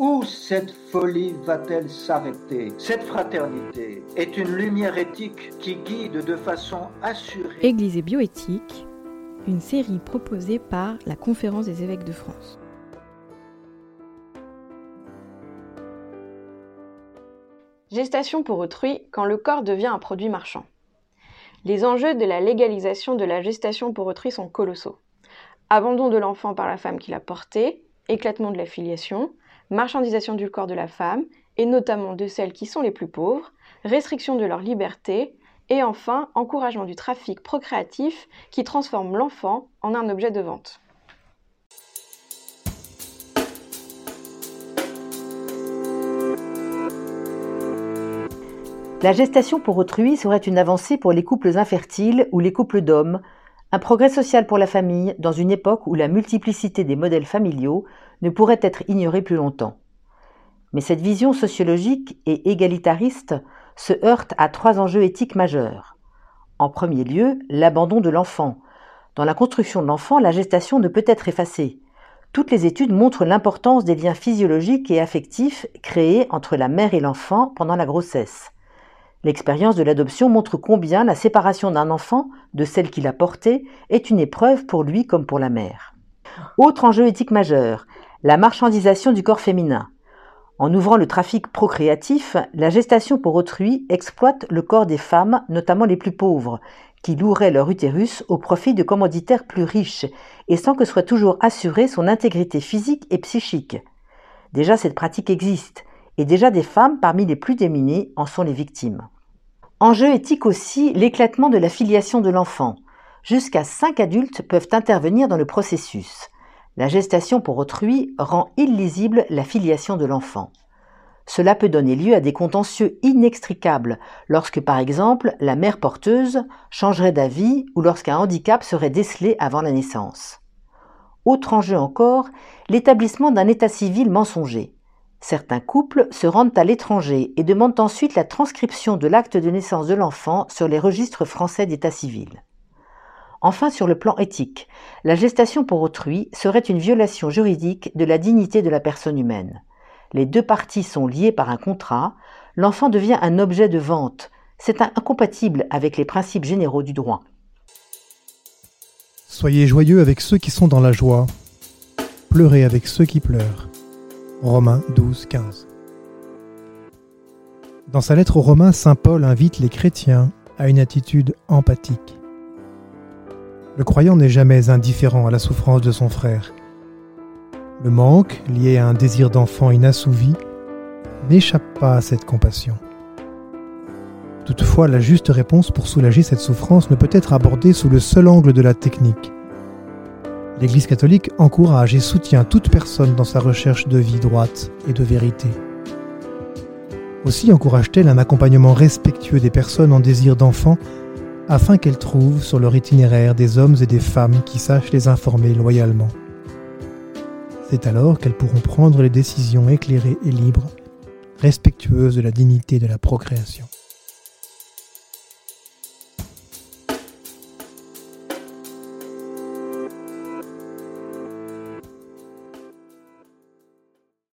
Où cette folie va-t-elle s'arrêter? Cette fraternité est une lumière éthique qui guide de façon assurée. Église et bioéthique, une série proposée par la Conférence des évêques de France. Gestation pour autrui quand le corps devient un produit marchand. Les enjeux de la légalisation de la gestation pour autrui sont colossaux. Abandon de l'enfant par la femme qui l'a porté, éclatement de la filiation, marchandisation du corps de la femme, et notamment de celles qui sont les plus pauvres, restriction de leur liberté, et enfin encouragement du trafic procréatif qui transforme l'enfant en un objet de vente. La gestation pour autrui serait une avancée pour les couples infertiles ou les couples d'hommes, un progrès social pour la famille dans une époque où la multiplicité des modèles familiaux ne pourrait être ignorée plus longtemps. Mais cette vision sociologique et égalitariste se heurte à trois enjeux éthiques majeurs. En premier lieu, l'abandon de l'enfant. Dans la construction de l'enfant, la gestation ne peut être effacée. Toutes les études montrent l'importance des liens physiologiques et affectifs créés entre la mère et l'enfant pendant la grossesse. L'expérience de l'adoption montre combien la séparation d'un enfant de celle qu'il a portée est une épreuve pour lui comme pour la mère. Autre enjeu éthique majeur, la marchandisation du corps féminin. En ouvrant le trafic procréatif, la gestation pour autrui exploite le corps des femmes, notamment les plus pauvres, qui loueraient leur utérus au profit de commanditaires plus riches, et sans que soit toujours assurée son intégrité physique et psychique. Déjà cette pratique existe, et déjà des femmes parmi les plus démunies en sont les victimes. Enjeu éthique aussi l'éclatement de la filiation de l'enfant. Jusqu'à cinq adultes peuvent intervenir dans le processus. La gestation pour autrui rend illisible la filiation de l'enfant. Cela peut donner lieu à des contentieux inextricables lorsque, par exemple, la mère porteuse changerait d'avis ou lorsqu'un handicap serait décelé avant la naissance. Autre enjeu encore, l'établissement d'un état civil mensonger. Certains couples se rendent à l'étranger et demandent ensuite la transcription de l'acte de naissance de l'enfant sur les registres français d'état civil. Enfin, sur le plan éthique, la gestation pour autrui serait une violation juridique de la dignité de la personne humaine. Les deux parties sont liées par un contrat, l'enfant devient un objet de vente. C'est incompatible avec les principes généraux du droit. Soyez joyeux avec ceux qui sont dans la joie, pleurez avec ceux qui pleurent. Romains 12, 15. Dans sa lettre aux Romains, Saint Paul invite les chrétiens à une attitude empathique. Le croyant n'est jamais indifférent à la souffrance de son frère. Le manque, lié à un désir d'enfant inassouvi, n'échappe pas à cette compassion. Toutefois, la juste réponse pour soulager cette souffrance ne peut être abordée sous le seul angle de la technique. L'Église catholique encourage et soutient toute personne dans sa recherche de vie droite et de vérité. Aussi encourage-t-elle un accompagnement respectueux des personnes en désir d'enfant afin qu'elles trouvent sur leur itinéraire des hommes et des femmes qui sachent les informer loyalement. C'est alors qu'elles pourront prendre les décisions éclairées et libres, respectueuses de la dignité de la procréation.